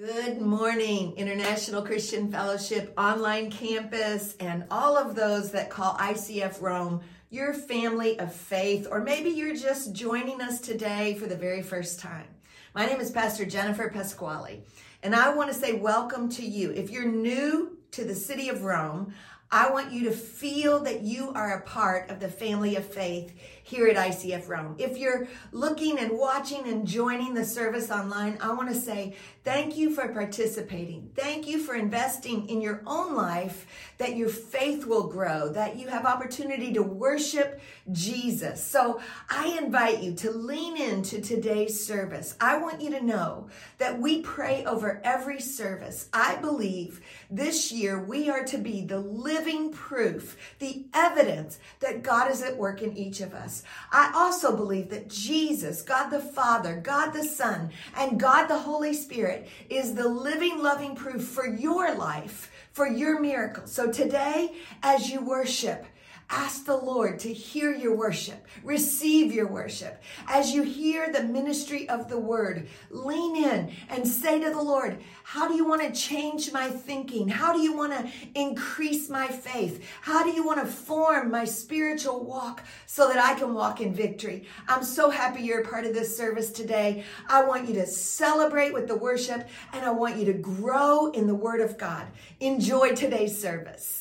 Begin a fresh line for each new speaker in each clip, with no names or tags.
Good morning, International Christian Fellowship online campus, and all of those that call ICF Rome your family of faith, or maybe you're just joining us today for the very first time. My name is Pastor Jennifer Pasquale, and I want to say welcome to you. If you're new to the city of Rome, I want you to feel that you are a part of the family of faith here at ICF Rome. If you're looking and watching and joining the service online, I want to say thank you for participating. Thank you for investing in your own life that your faith will grow, that you have opportunity to worship Jesus. So I invite you to lean into today's service. I want you to know that we pray over every service. I believe this year we are to be the living proof, the evidence that God is at work in each of us. I also believe that Jesus, God the Father, God the Son, and God the Holy Spirit is the living, loving proof for your life, for your miracle. So today, as you worship, Ask the Lord to hear your worship, receive your worship. As you hear the ministry of the word, lean in and say to the Lord, How do you want to change my thinking? How do you want to increase my faith? How do you want to form my spiritual walk so that I can walk in victory? I'm so happy you're a part of this service today. I want you to celebrate with the worship and I want you to grow in the word of God. Enjoy today's service.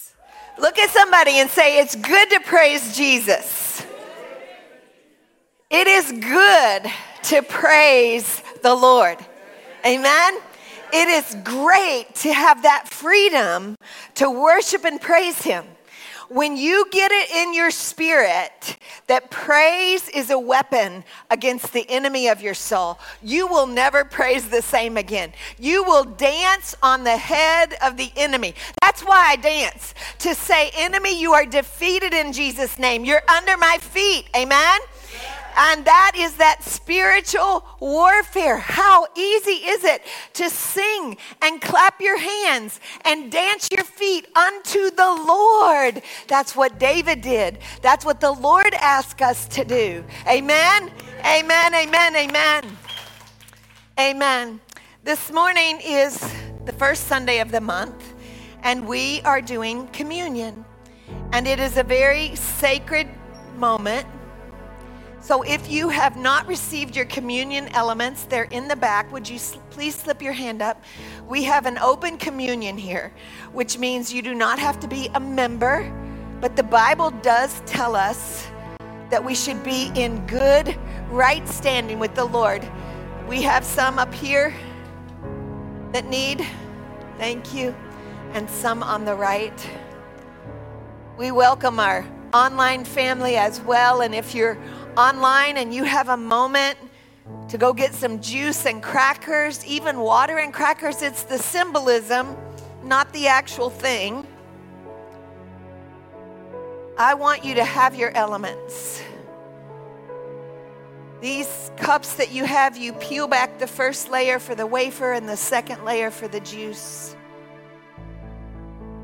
Look at somebody and say, It's good to praise Jesus. It is good to praise the Lord. Amen. It is great to have that freedom to worship and praise Him. When you get it in your spirit that praise is a weapon against the enemy of your soul, you will never praise the same again. You will dance on the head of the enemy. That's why I dance to say, Enemy, you are defeated in Jesus' name. You're under my feet. Amen. And that is that spiritual warfare. How easy is it to sing and clap your hands and dance your feet unto the Lord? That's what David did. That's what the Lord asked us to do. Amen. Amen. Amen. Amen. Amen. This morning is the first Sunday of the month, and we are doing communion. And it is a very sacred moment so if you have not received your communion elements, they're in the back. Would you please slip your hand up? We have an open communion here, which means you do not have to be a member, but the Bible does tell us that we should be in good, right standing with the Lord. We have some up here that need, thank you, and some on the right. We welcome our online family as well, and if you're online and you have a moment to go get some juice and crackers, even water and crackers, it's the symbolism, not the actual thing. I want you to have your elements. These cups that you have, you peel back the first layer for the wafer and the second layer for the juice.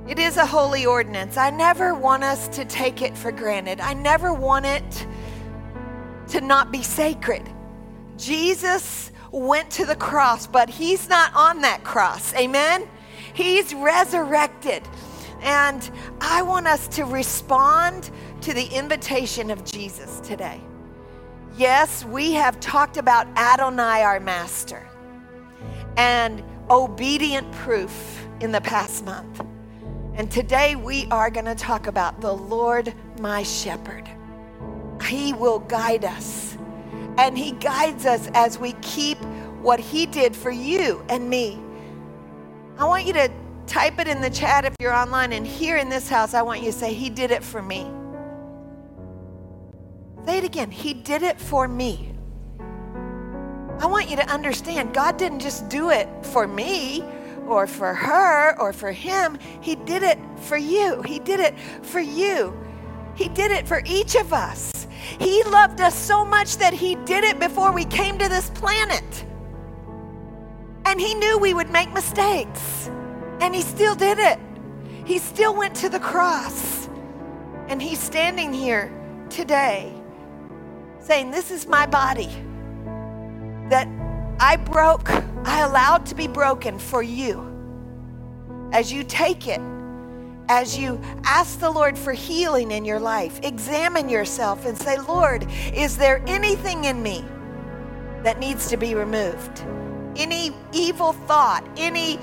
It is a holy ordinance. I never want us to take it for granted. I never want it to not be sacred. Jesus went to the cross, but he's not on that cross. Amen? He's resurrected. And I want us to respond to the invitation of Jesus today. Yes, we have talked about Adonai, our master, and obedient proof in the past month. And today we are going to talk about the Lord, my shepherd. He will guide us. And He guides us as we keep what He did for you and me. I want you to type it in the chat if you're online. And here in this house, I want you to say, He did it for me. Say it again. He did it for me. I want you to understand God didn't just do it for me or for her or for him. He did it for you. He did it for you. He did it for each of us. He loved us so much that He did it before we came to this planet. And He knew we would make mistakes. And He still did it. He still went to the cross. And He's standing here today saying, This is my body that I broke, I allowed to be broken for you. As you take it, as you ask the Lord for healing in your life, examine yourself and say, Lord, is there anything in me that needs to be removed? Any evil thought, any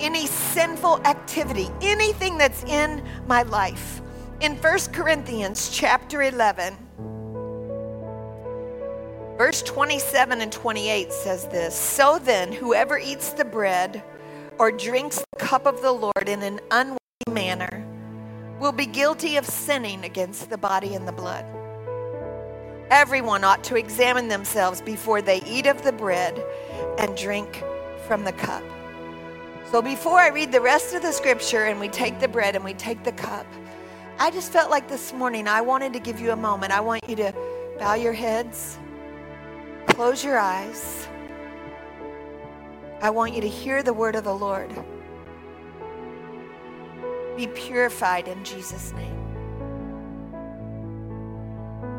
any sinful activity, anything that's in my life. In 1 Corinthians chapter 11, verse 27 and 28 says this So then, whoever eats the bread or drinks the cup of the Lord in an unworthy will be guilty of sinning against the body and the blood. Everyone ought to examine themselves before they eat of the bread and drink from the cup. So before I read the rest of the scripture and we take the bread and we take the cup, I just felt like this morning I wanted to give you a moment. I want you to bow your heads, close your eyes. I want you to hear the word of the Lord. Be purified in Jesus' name.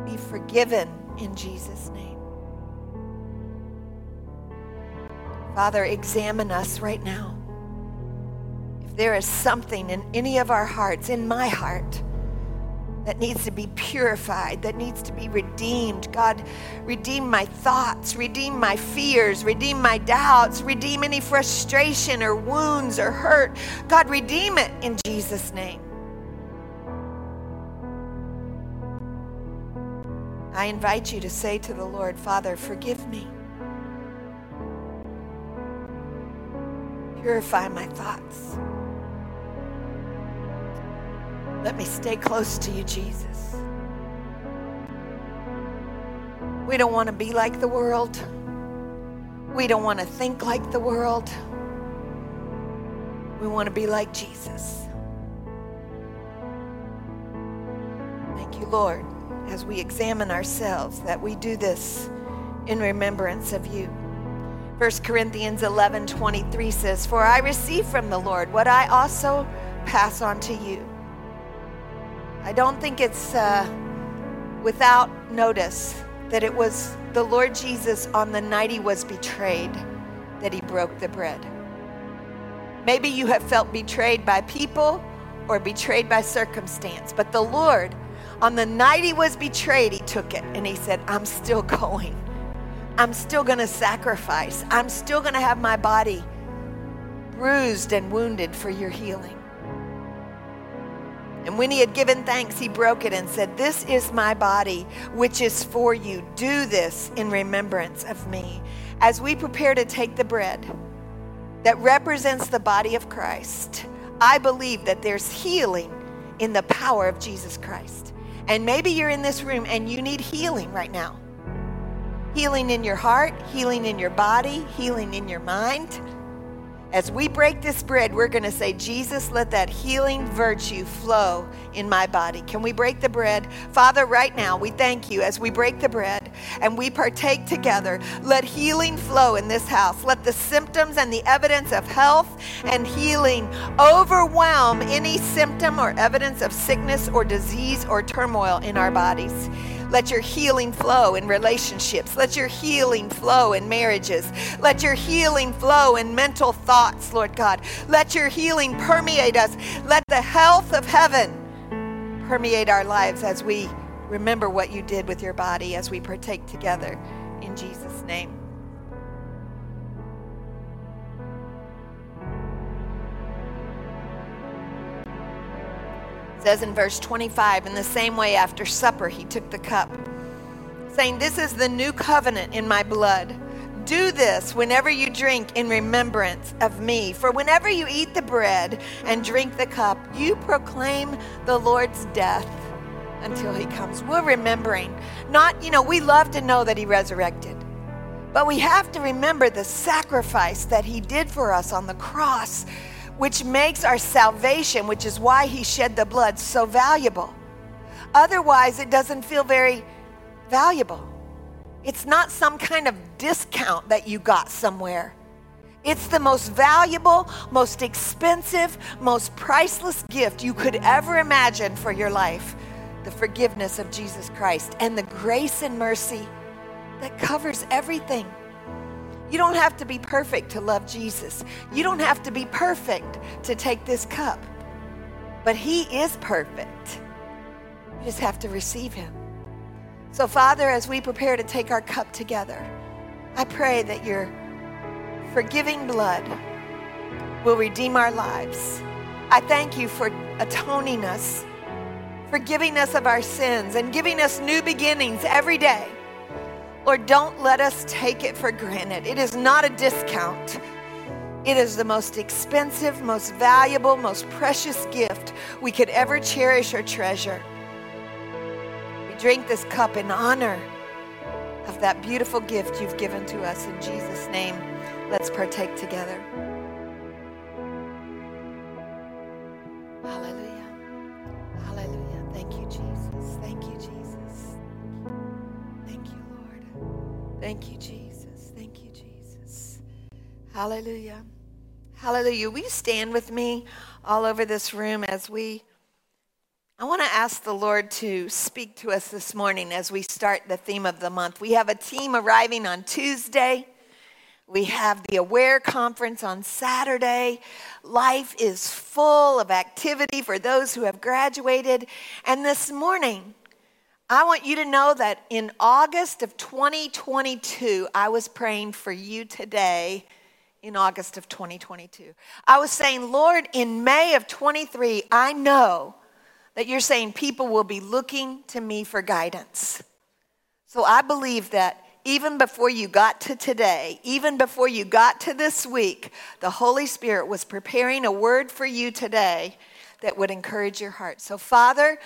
Be forgiven in Jesus' name. Father, examine us right now If there is something in any of our hearts, in my heart, that needs to be purified, that needs to be redeemed. God, redeem my thoughts, redeem my fears, redeem my doubts, redeem any frustration or wounds or hurt. God, redeem it in Jesus' name. I invite you to say to the Lord, Father, forgive me. Purify my thoughts. Let me stay close to you, Jesus. We don't want to be like the world. We don't want to think like the world. We want to be like Jesus. Thank you, Lord, as we examine ourselves, that we do this in remembrance of you. 1 Corinthians 11 23 says, For I receive from the Lord what I also pass on to you I don't think it's uh, without notice that it was the Lord Jesus on the night he was betrayed that he broke the bread. Maybe you have felt betrayed by people or betrayed by circumstance, but the Lord, on the night he was betrayed, he took it and he said, I'm still going. I'm still going to sacrifice. I'm still going to have my body bruised and wounded for your healing. And when he had given thanks, he broke it and said, This is my body, which is for you. Do this in remembrance of me. As we prepare to take the bread that represents the body of Christ, I believe that there's healing in the power of Jesus Christ. And maybe you're in this room and you need healing right now healing in your heart, healing in your body, healing in your mind. As we break this bread, we're going to say, Jesus, let that healing virtue flow in my body. Can we break the bread? Father, right now, we thank you as we break the bread and we partake together. Let healing flow in this house. Let the symptoms and the evidence of health and healing overwhelm any symptom or evidence of sickness or disease or turmoil in our bodies. Let your healing flow in relationships. Let your healing flow in marriages. Let your healing flow in mental thoughts, Lord God. Let your healing permeate us. Let the health of heaven permeate our lives as we remember what you did with your body as we partake together. In Jesus' name. Says in verse 25, in the same way after supper, he took the cup, saying, This is the new covenant in my blood. Do this whenever you drink in remembrance of me. For whenever you eat the bread and drink the cup, you proclaim the Lord's death until he comes. We're remembering. Not, you know, we love to know that he resurrected. But we have to remember the sacrifice that he did for us on the cross which makes our salvation, which is why he shed the blood, so valuable. Otherwise, it doesn't feel very valuable. It's not some kind of discount that you got somewhere. It's the most valuable, most expensive, most priceless gift you could ever imagine for your life the forgiveness of Jesus Christ and the grace and mercy that covers everything. You don't have to be perfect to love Jesus. You don't have to be perfect to take this cup. But He is perfect. You just have to receive Him. So, Father, as we prepare to take our cup together, I pray that your forgiving blood will redeem our lives. I thank you for atoning us, forgiving us of our sins, and giving us new beginnings every day. Lord, don't let us take it for granted. It is not a discount. It is the most expensive, most valuable, most precious gift we could ever cherish or treasure. We drink this cup in honor of that beautiful gift you've given to us. In Jesus' name, let's partake together. Hallelujah. Hallelujah. Thank you, Jesus. Thank you, Jesus. Thank you, Jesus. Thank you, Jesus. Hallelujah. Hallelujah. Will you stand with me all over this room as we I want to ask the Lord to speak to us this morning as we start the theme of the month. We have a team arriving on Tuesday. We have the Aware Conference on Saturday. Life is full of activity for those who have graduated. And this morning, I want you to know that in August of 2022, I was praying for you today in August of 2022. I was saying, Lord, in May of 23, I know that you're saying people will be looking to me for guidance. So I believe that even before you got to today, even before you got to this week, the Holy Spirit was preparing a word for you today that would encourage your heart. So, Father,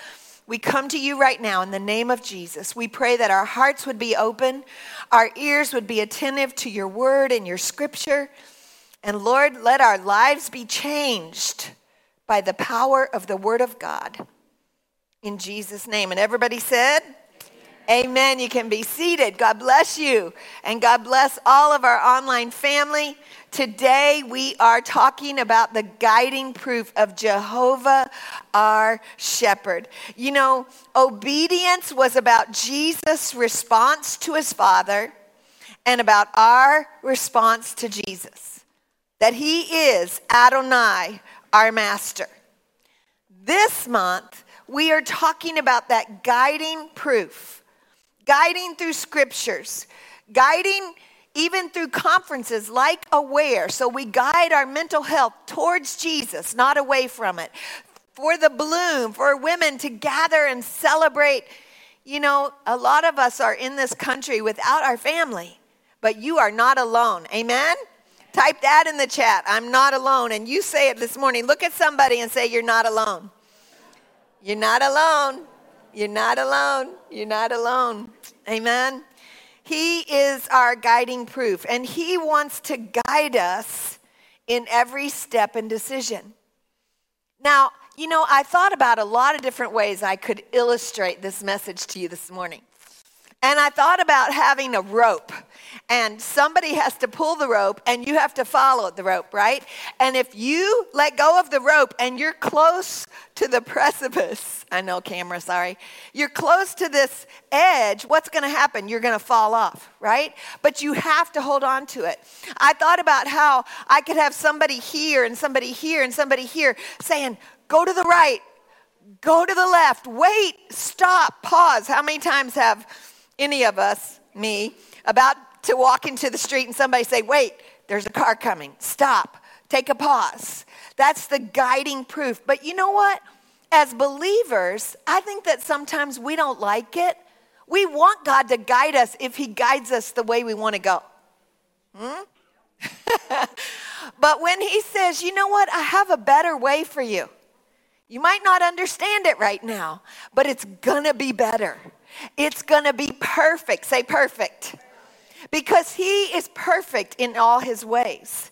we come to you right now in the name of Jesus. We pray that our hearts would be open, our ears would be attentive to your word and your scripture. And Lord, let our lives be changed by the power of the word of God in Jesus' name. And everybody said, Amen. You can be seated. God bless you. And God bless all of our online family. Today we are talking about the guiding proof of Jehovah our shepherd. You know, obedience was about Jesus' response to his Father and about our response to Jesus. That he is Adonai, our master. This month, we are talking about that guiding proof, guiding through scriptures, guiding even through conferences like Aware. So we guide our mental health towards Jesus, not away from it. For the bloom, for women to gather and celebrate. You know, a lot of us are in this country without our family, but you are not alone. Amen? Type that in the chat. I'm not alone. And you say it this morning. Look at somebody and say, You're not alone. You're not alone. You're not alone. You're not alone. Amen. He is our guiding proof, and He wants to guide us in every step and decision. Now, you know, I thought about a lot of different ways I could illustrate this message to you this morning. And I thought about having a rope, and somebody has to pull the rope, and you have to follow the rope, right? And if you let go of the rope and you're close to the precipice, I know, camera, sorry, you're close to this edge, what's gonna happen? You're gonna fall off, right? But you have to hold on to it. I thought about how I could have somebody here and somebody here and somebody here saying, Go to the right, go to the left, wait, stop, pause. How many times have any of us, me, about to walk into the street and somebody say, wait, there's a car coming. Stop. Take a pause. That's the guiding proof. But you know what? As believers, I think that sometimes we don't like it. We want God to guide us if He guides us the way we want to go. Hmm? but when He says, you know what? I have a better way for you. You might not understand it right now, but it's gonna be better. It's to be perfect. Say perfect. Because he is perfect in all his ways.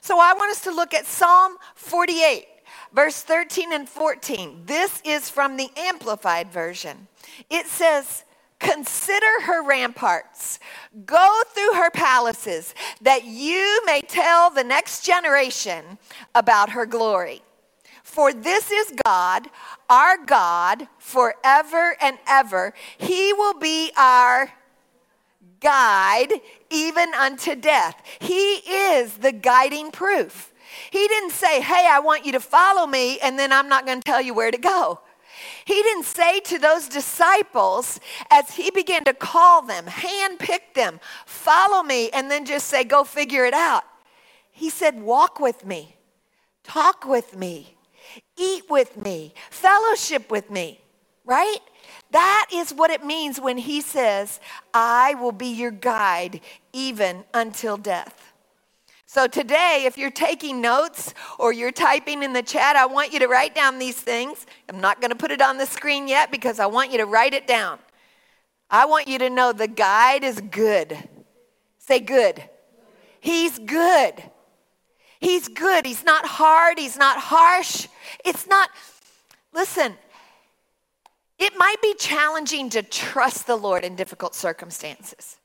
So I want us to look at Psalm 48, verse 13 and 14. This is from the Amplified Version. It says, Consider her ramparts, go through her palaces, that you may tell the next generation about her glory. For this is God, our God, forever and ever. He will be our guide even unto death. He is the guiding proof. He didn't say, Hey, I want you to follow me, and then I'm not going to tell you where to go. He didn't say to those disciples as he began to call them, handpick them, follow me, and then just say, Go figure it out. He said, Walk with me, talk with me, eat with me, fellowship with me, right? That is what it means when he says, I will be your guide even until death. So today, if you're taking notes or you're typing in the chat, I want you to write down these things. I'm not going to put it on the screen yet because I want you to write it down. I want you to know the guide is good. Say good. He's good. He's good. He's not hard. He's not harsh. It's not, listen, it might be challenging to trust the Lord in difficult circumstances.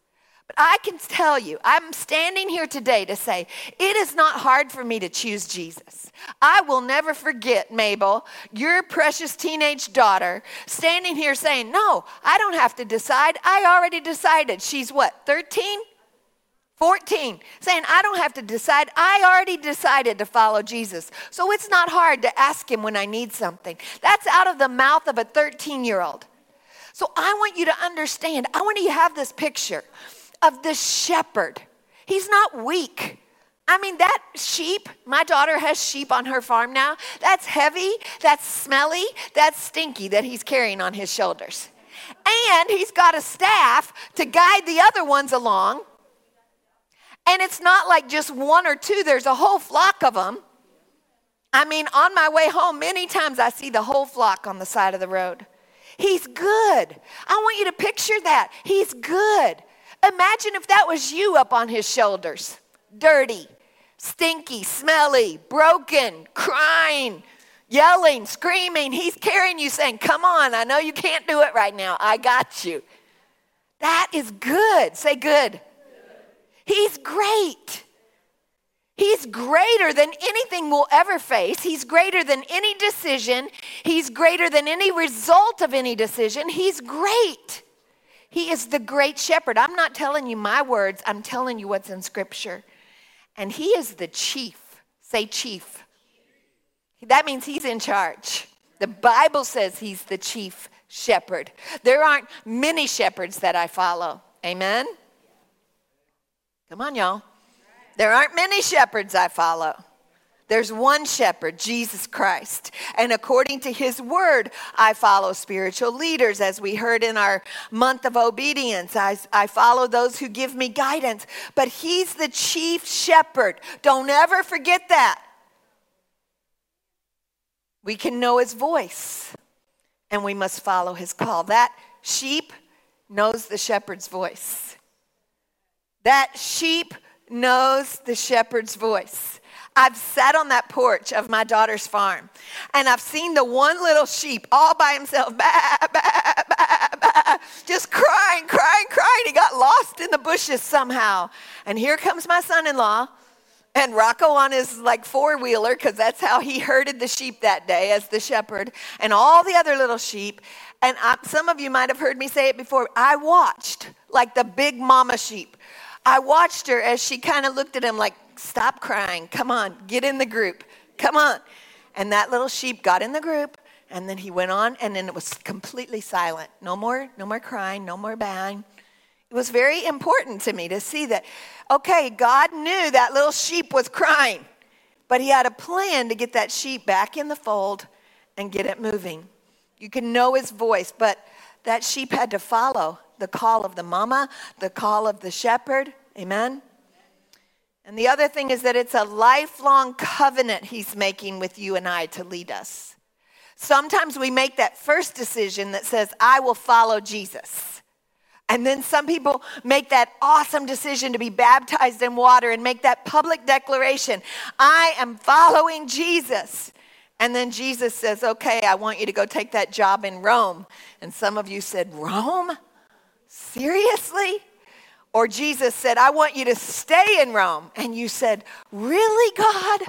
But I can tell you, I'm standing here today to say it is not hard for me to choose Jesus. I will never forget, Mabel, your precious teenage daughter, standing here saying, No, I don't have to decide. I already decided. She's what, 13? 14, saying, I don't have to decide. I already decided to follow Jesus. So it's not hard to ask him when I need something. That's out of the mouth of a 13 year old. So I want you to understand, I want you to have this picture of this shepherd. He's not weak. I mean, that sheep, my daughter has sheep on her farm now. That's heavy, that's smelly, that's stinky that he's carrying on his shoulders. And he's got a staff to guide the other ones along and it's not like just one or two, there's a whole flock of them. I mean, on my way home, many times I see the whole flock on the side of the road. He's good. I want you to picture that. He's good. Imagine if that was you up on his shoulders dirty, stinky, smelly, broken, crying, yelling, screaming. He's carrying you, saying, Come on, I know you can't do it right now. I got you. That is good. Say good. He's great. He's greater than anything we'll ever face. He's greater than any decision. He's greater than any result of any decision. He's great. He is the great shepherd. I'm not telling you my words, I'm telling you what's in Scripture. And He is the chief. Say, chief. That means He's in charge. The Bible says He's the chief shepherd. There aren't many shepherds that I follow. Amen? Come on, y'all. There aren't many shepherds I follow. There's one shepherd, Jesus Christ. And according to his word, I follow spiritual leaders. As we heard in our month of obedience, I, I follow those who give me guidance. But he's the chief shepherd. Don't ever forget that. We can know his voice and we must follow his call. That sheep knows the shepherd's voice. That sheep knows the shepherd's voice. I've sat on that porch of my daughter's farm and I've seen the one little sheep all by himself, bah, bah, bah, just crying, crying, crying. He got lost in the bushes somehow. And here comes my son in law and Rocco on his like four wheeler, because that's how he herded the sheep that day as the shepherd, and all the other little sheep. And I, some of you might have heard me say it before. I watched like the big mama sheep I watched her as she kind of looked at him like, Stop crying. Come on, get in the group. Come on. And that little sheep got in the group, and then he went on, and then it was completely silent. No more, no more crying, no more bang. It was very important to me to see that, okay, God knew that little sheep was crying, but he had a plan to get that sheep back in the fold and get it moving. You can know his voice, but that sheep had to follow the call of the mama, the call of the shepherd. Amen? And the other thing is that it's a lifelong covenant he's making with you and I to lead us. Sometimes we make that first decision that says, I will follow Jesus. And then some people make that awesome decision to be baptized in water and make that public declaration I am following Jesus. And then Jesus says, Okay, I want you to go take that job in Rome. And some of you said, Rome? Seriously? Or Jesus said, I want you to stay in Rome. And you said, Really, God?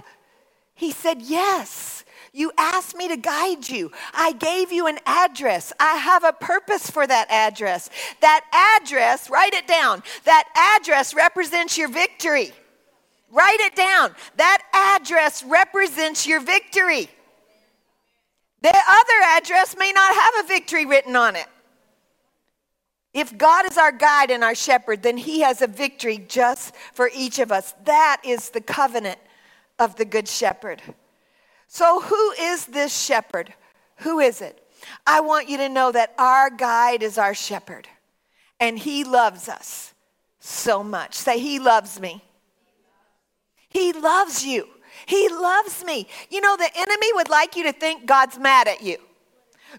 He said, Yes. You asked me to guide you. I gave you an address. I have a purpose for that address. That address, write it down. That address represents your victory. Write it down. That address represents your victory. The other address may not have a victory written on it. If God is our guide and our shepherd, then he has a victory just for each of us. That is the covenant of the good shepherd. So, who is this shepherd? Who is it? I want you to know that our guide is our shepherd, and he loves us so much. Say, He loves me. He loves you. He loves me. You know, the enemy would like you to think God's mad at you,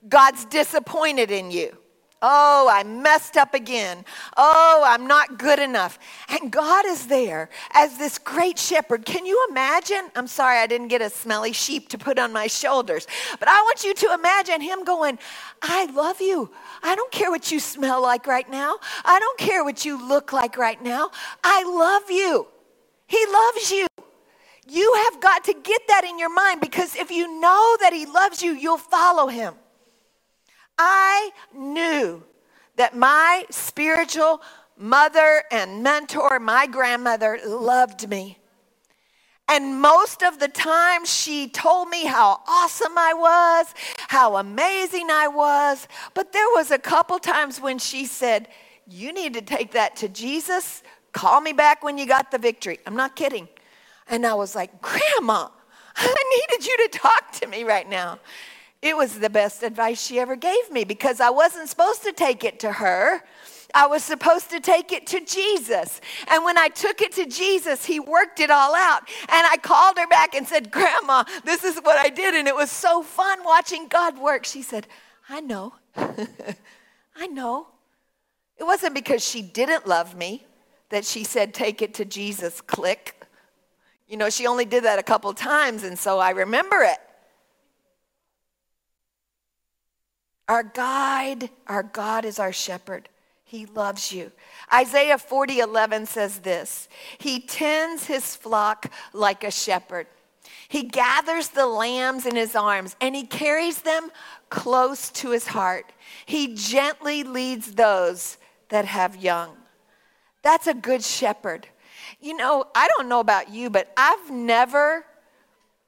God's disappointed in you. Oh, I messed up again. Oh, I'm not good enough. And God is there as this great shepherd. Can you imagine? I'm sorry I didn't get a smelly sheep to put on my shoulders, but I want you to imagine him going, I love you. I don't care what you smell like right now. I don't care what you look like right now. I love you. He loves you. You have got to get that in your mind because if you know that He loves you, you'll follow Him. I knew that my spiritual mother and mentor, my grandmother, loved me. And most of the time, she told me how awesome I was, how amazing I was. But there was a couple times when she said, You need to take that to Jesus. Call me back when you got the victory. I'm not kidding. And I was like, Grandma, I needed you to talk to me right now. It was the best advice she ever gave me because I wasn't supposed to take it to her. I was supposed to take it to Jesus. And when I took it to Jesus, he worked it all out. And I called her back and said, Grandma, this is what I did. And it was so fun watching God work. She said, I know. I know. It wasn't because she didn't love me that she said, Take it to Jesus, click. You know, she only did that a couple times, and so I remember it. Our guide, our God is our shepherd. He loves you. Isaiah 40 11 says this He tends his flock like a shepherd. He gathers the lambs in his arms and he carries them close to his heart. He gently leads those that have young. That's a good shepherd. You know, I don't know about you, but I've never,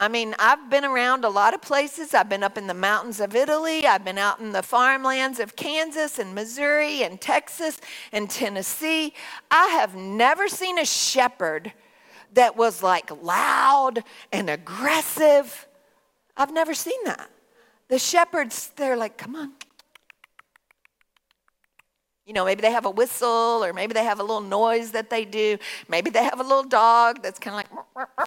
I mean, I've been around a lot of places. I've been up in the mountains of Italy. I've been out in the farmlands of Kansas and Missouri and Texas and Tennessee. I have never seen a shepherd that was like loud and aggressive. I've never seen that. The shepherds, they're like, come on, you know, maybe they have a whistle or maybe they have a little noise that they do. Maybe they have a little dog that's kind of like,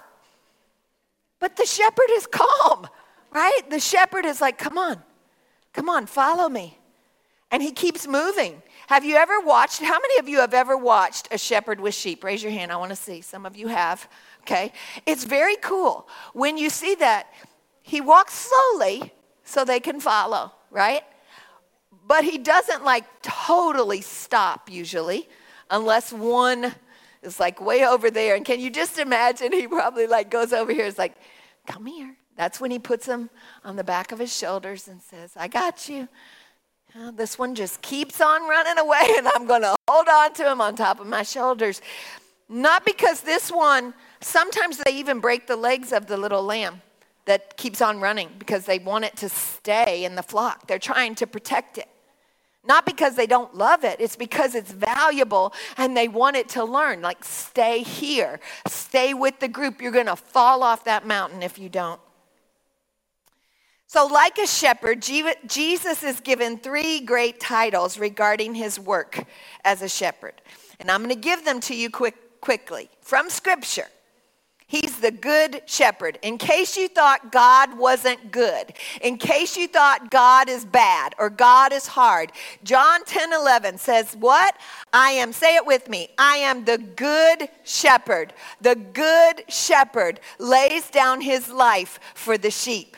but the shepherd is calm, right? The shepherd is like, come on, come on, follow me. And he keeps moving. Have you ever watched, how many of you have ever watched a shepherd with sheep? Raise your hand, I want to see. Some of you have, okay? It's very cool. When you see that, he walks slowly so they can follow, right? But he doesn't like totally stop usually, unless one is like way over there. And can you just imagine? He probably like goes over here, is like, come here. That's when he puts him on the back of his shoulders and says, I got you. this one just keeps on running away, and I'm going to hold on to him on top of my shoulders. Not because this one, sometimes they even break the legs of the little lamb that keeps on running because they want it to stay in the flock. They're trying to protect it. Not because they don't love it, it's because it's valuable and they want it to learn. Like, stay here, stay with the group. You're going to fall off that mountain if you don't. So, like a shepherd, Jesus is given three great titles regarding his work as a shepherd. And I'm going to give them to you quick, quickly from Scripture. He's the good shepherd. In case you thought God wasn't good, in case you thought God is bad or God is hard, John 10 11 says, What? I am, say it with me, I am the good shepherd. The good shepherd lays down his life for the sheep.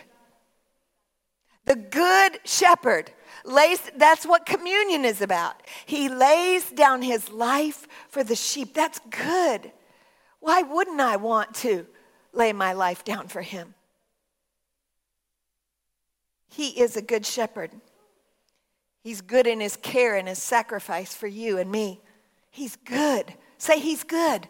The good shepherd lays, that's what communion is about. He lays down his life for the sheep. That's good. Why wouldn't I want to lay my life down for him? He is a good shepherd. He's good in his care and his sacrifice for you and me. He's good. Say, He's good.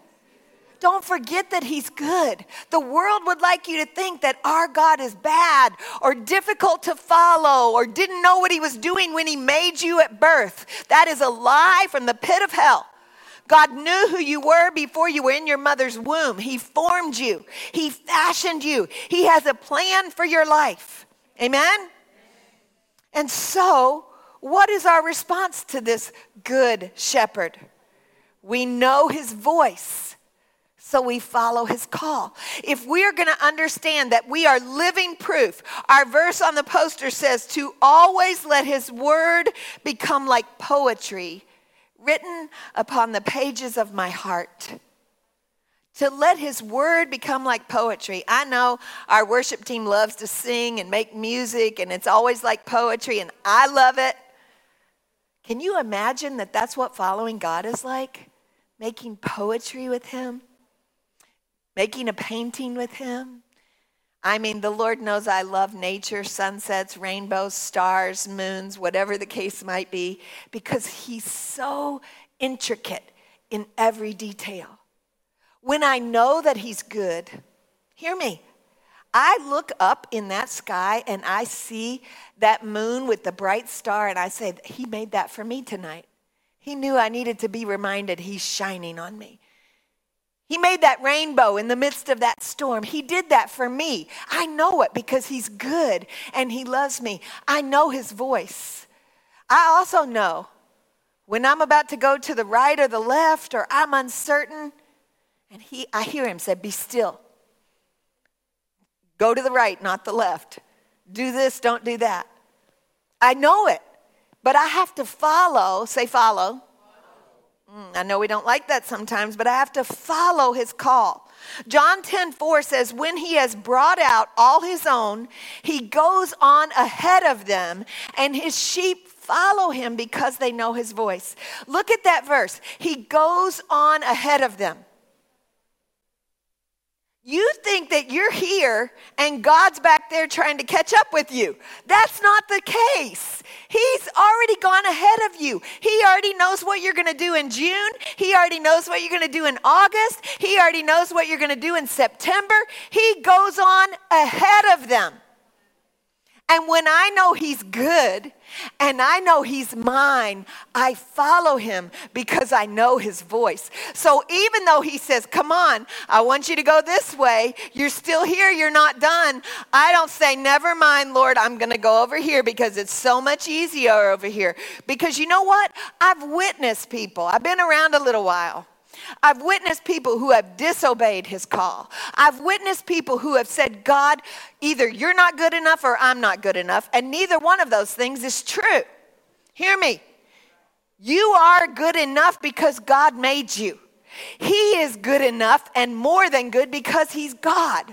Don't forget that He's good. The world would like you to think that our God is bad or difficult to follow or didn't know what He was doing when He made you at birth. That is a lie from the pit of hell. God knew who you were before you were in your mother's womb. He formed you, He fashioned you. He has a plan for your life. Amen? And so, what is our response to this good shepherd? We know His voice so we follow his call. If we are going to understand that we are living proof, our verse on the poster says to always let his word become like poetry written upon the pages of my heart. To let his word become like poetry. I know our worship team loves to sing and make music, and it's always like poetry, and I love it. Can you imagine that that's what following God is like? Making poetry with him? making a painting with him. I mean, the Lord knows I love nature, sunsets, rainbows, stars, moons, whatever the case might be, because He's so intricate in every detail. When I know that He's good, hear me, I look up in that sky and I see that moon with the bright star, and I say, He made that for me tonight. He knew I needed to be reminded He's shining on me. He made that rainbow in the midst of that storm. He did that for me. I know it because He's good and He loves me. I know His voice. I also know when I'm about to go to the right or the left or I'm uncertain, and he, I hear Him say, Be still. Go to the right, not the left. Do this, don't do that. I know it, but I have to follow, say, follow Mm, I know we don't like that sometimes, but I have to follow his call. John 10 4 says, When he has brought out all his own, he goes on ahead of them, and his sheep follow him because they know his voice. Look at that verse. He goes on ahead of them. You think that you're here and God's back there trying to catch up with you. That's not the case. He's already gone ahead of you. He already knows what you're going to do in June. He already knows what you're going to do in August. He already knows what you're going to do in September. He goes on ahead of them. And when I know He's good and I know He's mine, I follow Him because I know His voice. So even though He says, Come on, I want you to go this way, you're still here, you're not done. I don't say, Never mind, Lord, I'm going to go over here because it's so much easier over here. Because you know what? I've witnessed people, I've been around a little while. I've witnessed people who have disobeyed his call. I've witnessed people who have said, God, either you're not good enough or I'm not good enough. And neither one of those things is true. Hear me. You are good enough because God made you. He is good enough and more than good because He's God.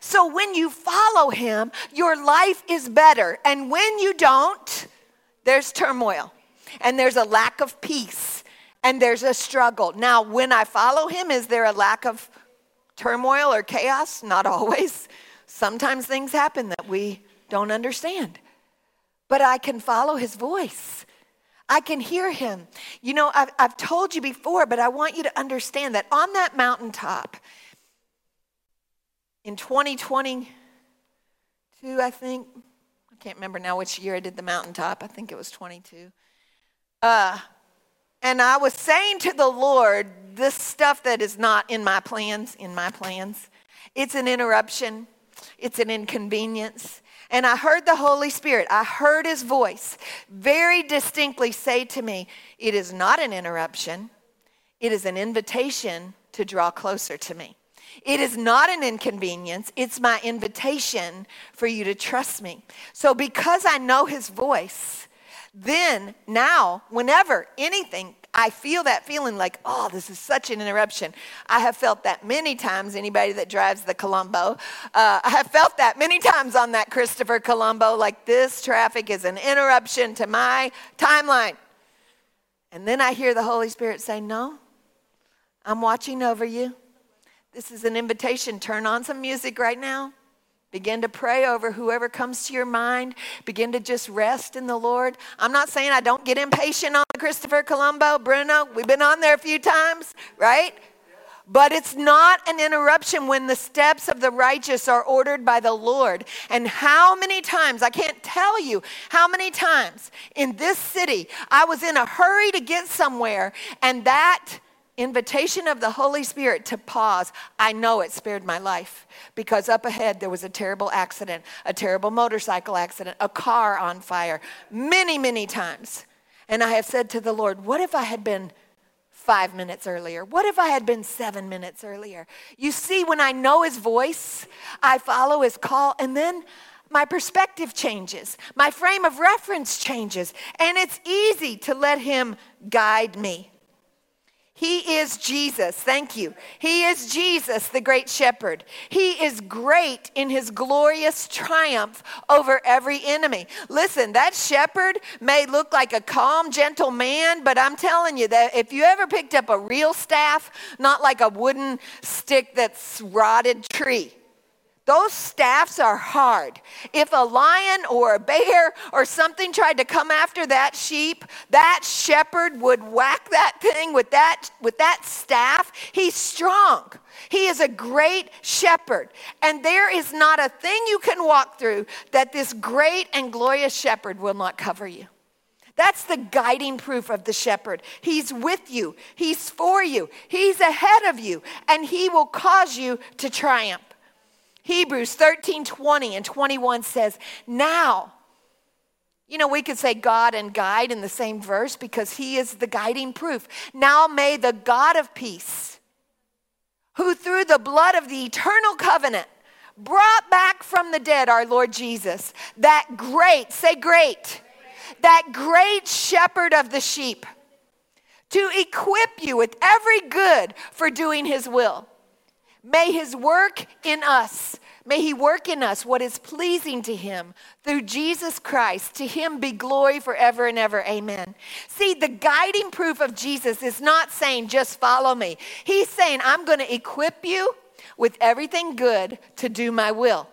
So when you follow Him, your life is better. And when you don't, there's turmoil and there's a lack of peace and there's a struggle. Now, when I follow him, is there a lack of turmoil or chaos? Not always. Sometimes things happen that we don't understand. But I can follow his voice. I can hear him. You know, I've, I've told you before, but I want you to understand that on that mountaintop in 2022, I think, I can't remember now which year I did the mountaintop. I think it was 22. Uh, and I was saying to the Lord, this stuff that is not in my plans, in my plans, it's an interruption, it's an inconvenience. And I heard the Holy Spirit, I heard his voice very distinctly say to me, It is not an interruption, it is an invitation to draw closer to me. It is not an inconvenience, it's my invitation for you to trust me. So, because I know his voice, then, now, whenever anything, I feel that feeling like, oh, this is such an interruption. I have felt that many times. Anybody that drives the Colombo, uh, I have felt that many times on that Christopher Colombo, like this traffic is an interruption to my timeline. And then I hear the Holy Spirit say, no, I'm watching over you. This is an invitation. Turn on some music right now. Begin to pray over whoever comes to your mind. Begin to just rest in the Lord. I'm not saying I don't get impatient on Christopher Colombo, Bruno. We've been on there a few times, right? But it's not an interruption when the steps of the righteous are ordered by the Lord. And how many times, I can't tell you how many times in this city I was in a hurry to get somewhere, and that invitation of the Holy Spirit to pause, I know it spared my life because up ahead there was a terrible accident, a terrible motorcycle accident, a car on fire, many, many times. And I have said to the Lord, What if I had been five minutes earlier? What if I had been seven minutes earlier? You see, when I know His voice, I follow His call, and then my perspective changes, my frame of reference changes, and it's easy to let Him guide me. He is Jesus. Thank you. He is Jesus, the great shepherd. He is great in his glorious triumph over every enemy. Listen, that shepherd may look like a calm, gentle man, but I'm telling you that if you ever picked up a real staff, not like a wooden stick that's rotted tree, those staffs are hard. If a lion or a bear or something tried to come after that sheep, that shepherd would whack that thing with that, with that staff. He's strong. He is a great shepherd. And there is not a thing you can walk through that this great and glorious shepherd will not cover you. That's the guiding proof of the shepherd. He's with you, he's for you, he's ahead of you, and he will cause you to triumph. Hebrews 13 20 and 21 says, Now, you know, we could say God and guide in the same verse because he is the guiding proof. Now may the God of peace, who through the blood of the eternal covenant brought back from the dead our Lord Jesus, that great, say great, that great shepherd of the sheep, to equip you with every good for doing his will May his work in us, may he work in us what is pleasing to him through Jesus Christ. To him be glory forever and ever. Amen. See, the guiding proof of Jesus is not saying just follow me. He's saying I'm going to equip you with everything good to do my will.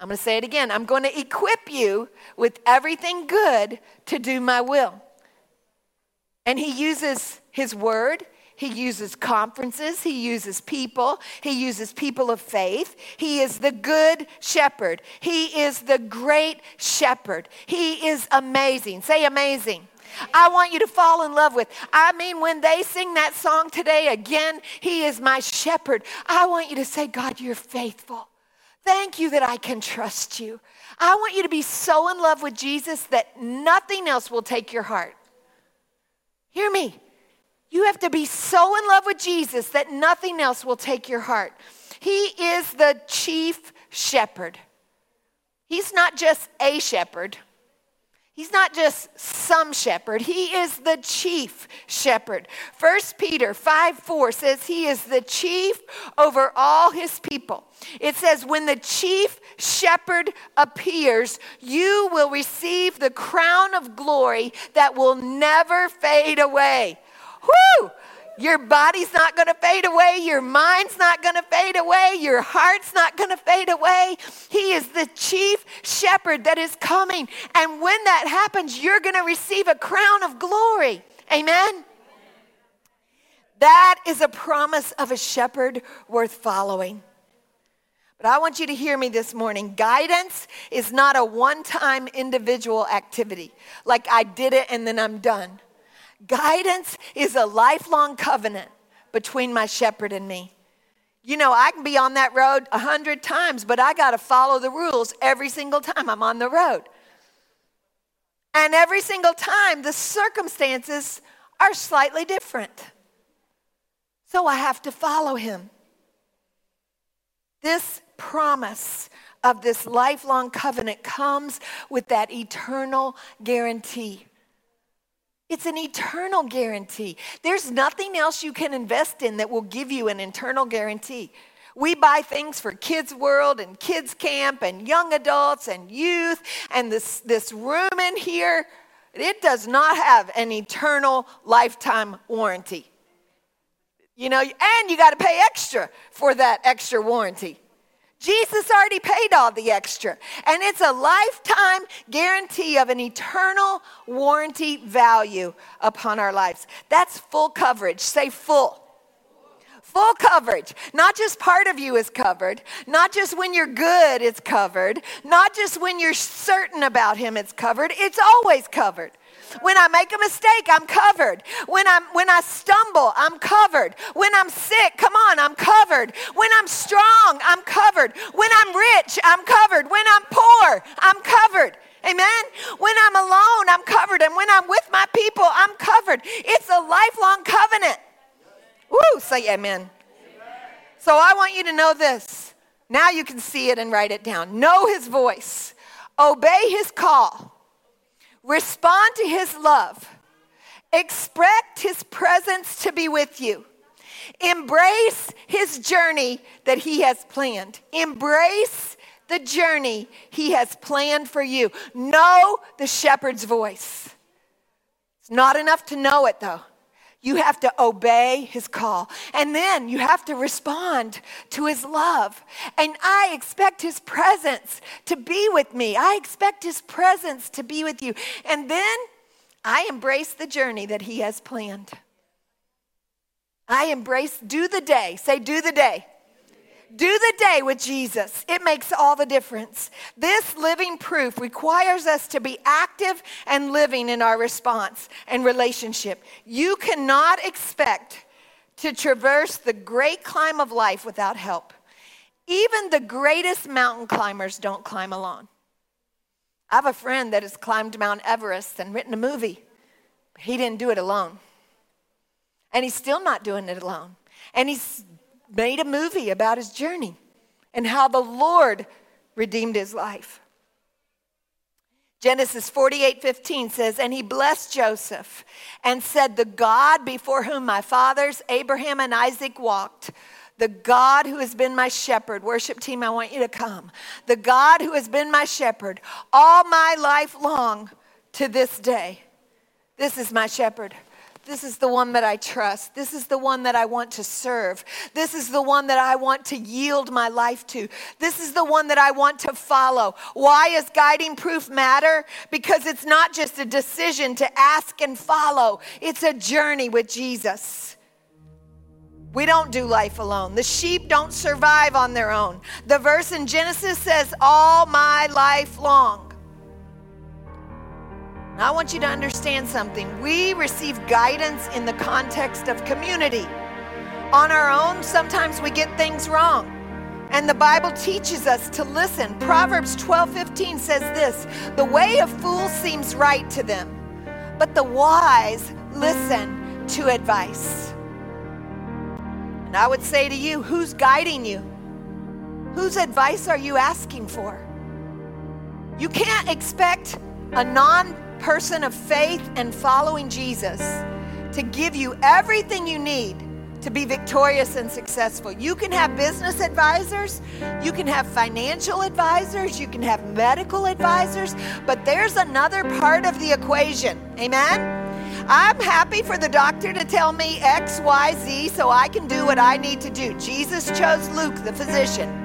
I'm going to say it again. I'm going to equip you with everything good to do my will. And he uses his word, he uses conferences, he uses people, he uses people of faith. He is the good shepherd, he is the great shepherd. He is amazing. Say amazing. I want you to fall in love with. I mean, when they sing that song today again, He is my shepherd. I want you to say, God, you're faithful. Thank you that I can trust you. I want you to be so in love with Jesus that nothing else will take your heart. Hear me. You have to be so in love with Jesus that nothing else will take your heart. He is the chief shepherd. He's not just a shepherd. He's not just some shepherd. He is the chief shepherd. 1 Peter 5 4 says he is the chief over all his people. It says, when the chief shepherd appears, you will receive the crown of glory that will never fade away. Whoo! Your body's not going to fade away. Your mind's not going to fade away. Your heart's not going to fade away. He is the chief shepherd that is coming. And when that happens, you're going to receive a crown of glory. Amen? That is a promise of a shepherd worth following. But I want you to hear me this morning. Guidance is not a one time individual activity, like I did it and then I'm done. Guidance is a lifelong covenant between my shepherd and me. You know, I can be on that road a hundred times, but I got to follow the rules every single time I'm on the road. And every single time, the circumstances are slightly different. So I have to follow him. This promise of this lifelong covenant comes with that eternal guarantee. It's an eternal guarantee. There's nothing else you can invest in that will give you an internal guarantee. We buy things for Kids World and Kids Camp and young adults and youth, and this, this room in here, it does not have an eternal lifetime warranty. You know, and you got to pay extra for that extra warranty. Jesus already paid all the extra. And it's a lifetime guarantee of an eternal warranty value upon our lives. That's full coverage. Say full. Full coverage. Not just part of you is covered. Not just when you're good, it's covered. Not just when you're certain about Him, it's covered. It's always covered. When I make a mistake, I'm covered. When, I'm, when I stumble, I'm covered. When I'm sick, come on, I'm covered. When I'm strong, I'm covered. When I'm rich, I'm covered. When I'm poor, I'm covered. Amen. When I'm alone, I'm covered. And when I'm with my people, I'm covered. It's a lifelong covenant. Woo, say amen. So I want you to know this. Now you can see it and write it down. Know his voice, obey his call, Respond to his love. Expect his presence to be with you. Embrace his journey that he has planned. Embrace the journey he has planned for you. Know the shepherd's voice. It's not enough to know it, though. You have to obey his call. And then you have to respond to his love. And I expect his presence to be with me. I expect his presence to be with you. And then I embrace the journey that he has planned. I embrace, do the day. Say, do the day. Do the day with Jesus. It makes all the difference. This living proof requires us to be active and living in our response and relationship. You cannot expect to traverse the great climb of life without help. Even the greatest mountain climbers don't climb alone. I have a friend that has climbed Mount Everest and written a movie. He didn't do it alone. And he's still not doing it alone. And he's made a movie about his journey and how the Lord redeemed his life. Genesis 48 15 says, And he blessed Joseph and said, The God before whom my fathers, Abraham and Isaac, walked, the God who has been my shepherd, worship team, I want you to come. The God who has been my shepherd all my life long to this day. This is my shepherd. This is the one that I trust. This is the one that I want to serve. This is the one that I want to yield my life to. This is the one that I want to follow. Why does guiding proof matter? Because it's not just a decision to ask and follow, it's a journey with Jesus. We don't do life alone. The sheep don't survive on their own. The verse in Genesis says, All my life long. I want you to understand something. We receive guidance in the context of community. On our own, sometimes we get things wrong. And the Bible teaches us to listen. Proverbs 12 15 says this The way of fools seems right to them, but the wise listen to advice. And I would say to you, who's guiding you? Whose advice are you asking for? You can't expect a non person of faith and following Jesus to give you everything you need to be victorious and successful. You can have business advisors, you can have financial advisors, you can have medical advisors, but there's another part of the equation. Amen? I'm happy for the doctor to tell me X, Y, Z so I can do what I need to do. Jesus chose Luke, the physician.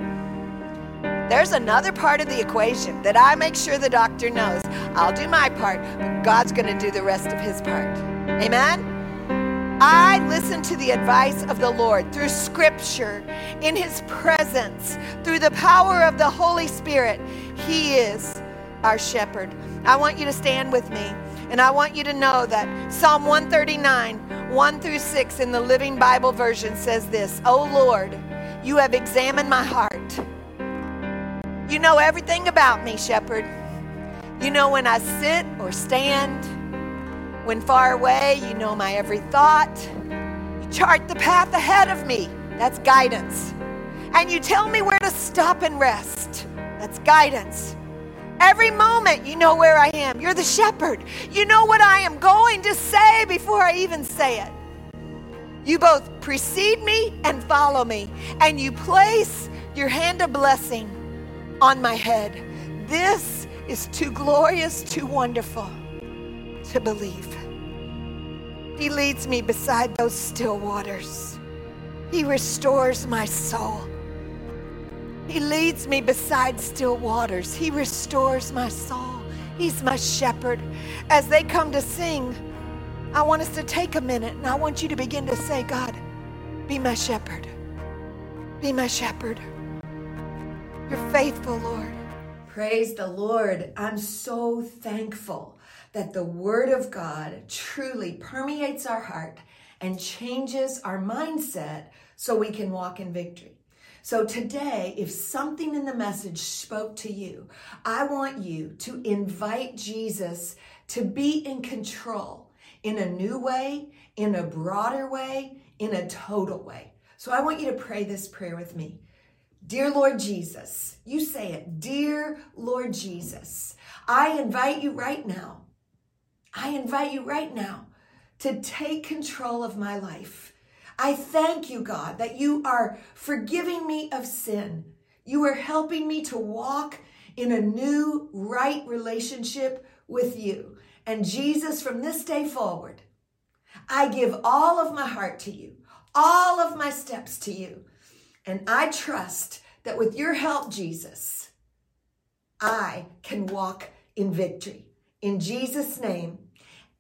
There's another part of the equation that I make sure the doctor knows. I'll do my part, but God's going to do the rest of his part. Amen? I listen to the advice of the Lord through scripture, in his presence, through the power of the Holy Spirit. He is our shepherd. I want you to stand with me, and I want you to know that Psalm 139, 1 through 6 in the Living Bible version says this Oh Lord, you have examined my heart you know everything about me, shepherd. You know when I sit or stand. When far away, you know my every thought. You chart the path ahead of me. That's guidance. And you tell me where to stop and rest. That's guidance. Every moment, you know where I am. You're the shepherd. You know what I am going to say before I even say it. You both precede me and follow me, and you place your hand of blessing on my head. This is too glorious, too wonderful to believe. He leads me beside those still waters. He restores my soul. He leads me beside still waters. He restores my soul. He's my shepherd. As they come to sing, I want us to take a minute and I want you to begin to say, God, be my shepherd. Be my shepherd. You're faithful, Lord. Praise the Lord. I'm so thankful that the Word of God truly permeates our heart and changes our mindset so we can walk in victory. So today, if something in the message spoke to you, I want you to invite Jesus to be in control in a new way, in a broader way, in a total way. So I want you to pray this prayer with me. Dear Lord Jesus, you say it. Dear Lord Jesus, I invite you right now. I invite you right now to take control of my life. I thank you, God, that you are forgiving me of sin. You are helping me to walk in a new, right relationship with you. And Jesus, from this day forward, I give all of my heart to you, all of my steps to you. And I trust that with your help, Jesus, I can walk in victory. In Jesus' name,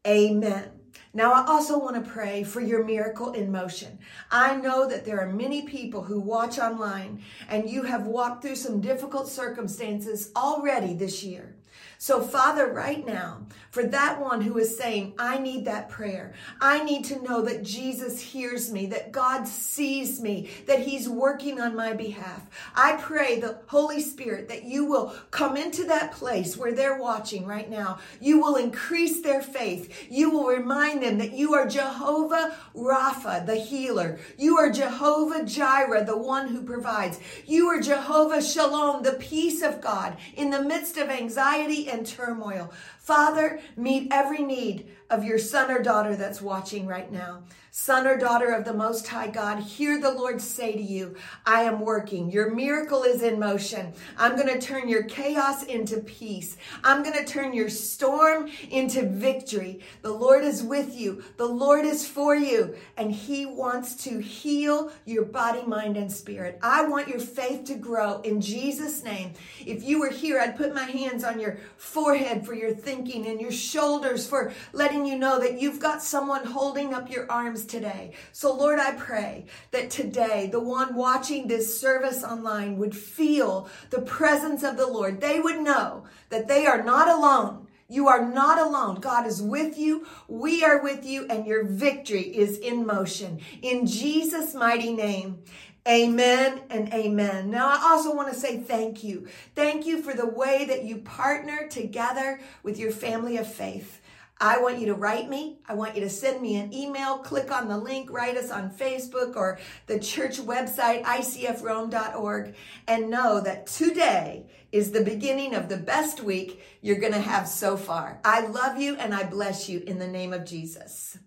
amen. Now, I also want to pray for your miracle in motion. I know that there are many people who watch online and you have walked through some difficult circumstances already this year. So, Father, right now, for that one who is saying, I need that prayer, I need to know that Jesus hears me, that God sees me, that He's working on my behalf. I pray the Holy Spirit that you will come into that place where they're watching right now. You will increase their faith. You will remind them that you are Jehovah Rapha, the healer. You are Jehovah Jireh, the one who provides. You are Jehovah Shalom, the peace of God in the midst of anxiety and turmoil. Father, meet every need of your son or daughter that's watching right now. Son or daughter of the Most High God, hear the Lord say to you, I am working. Your miracle is in motion. I'm going to turn your chaos into peace. I'm going to turn your storm into victory. The Lord is with you. The Lord is for you. And He wants to heal your body, mind, and spirit. I want your faith to grow in Jesus' name. If you were here, I'd put my hands on your forehead for your thinking and your shoulders for letting you know that you've got someone holding up your arms today. So, Lord, I pray that today the one watching this service online would feel the presence of the Lord. They would know that they are not alone. You are not alone. God is with you. We are with you, and your victory is in motion. In Jesus' mighty name. Amen and amen. Now, I also want to say thank you. Thank you for the way that you partner together with your family of faith. I want you to write me. I want you to send me an email. Click on the link, write us on Facebook or the church website, icfrome.org, and know that today is the beginning of the best week you're going to have so far. I love you and I bless you in the name of Jesus.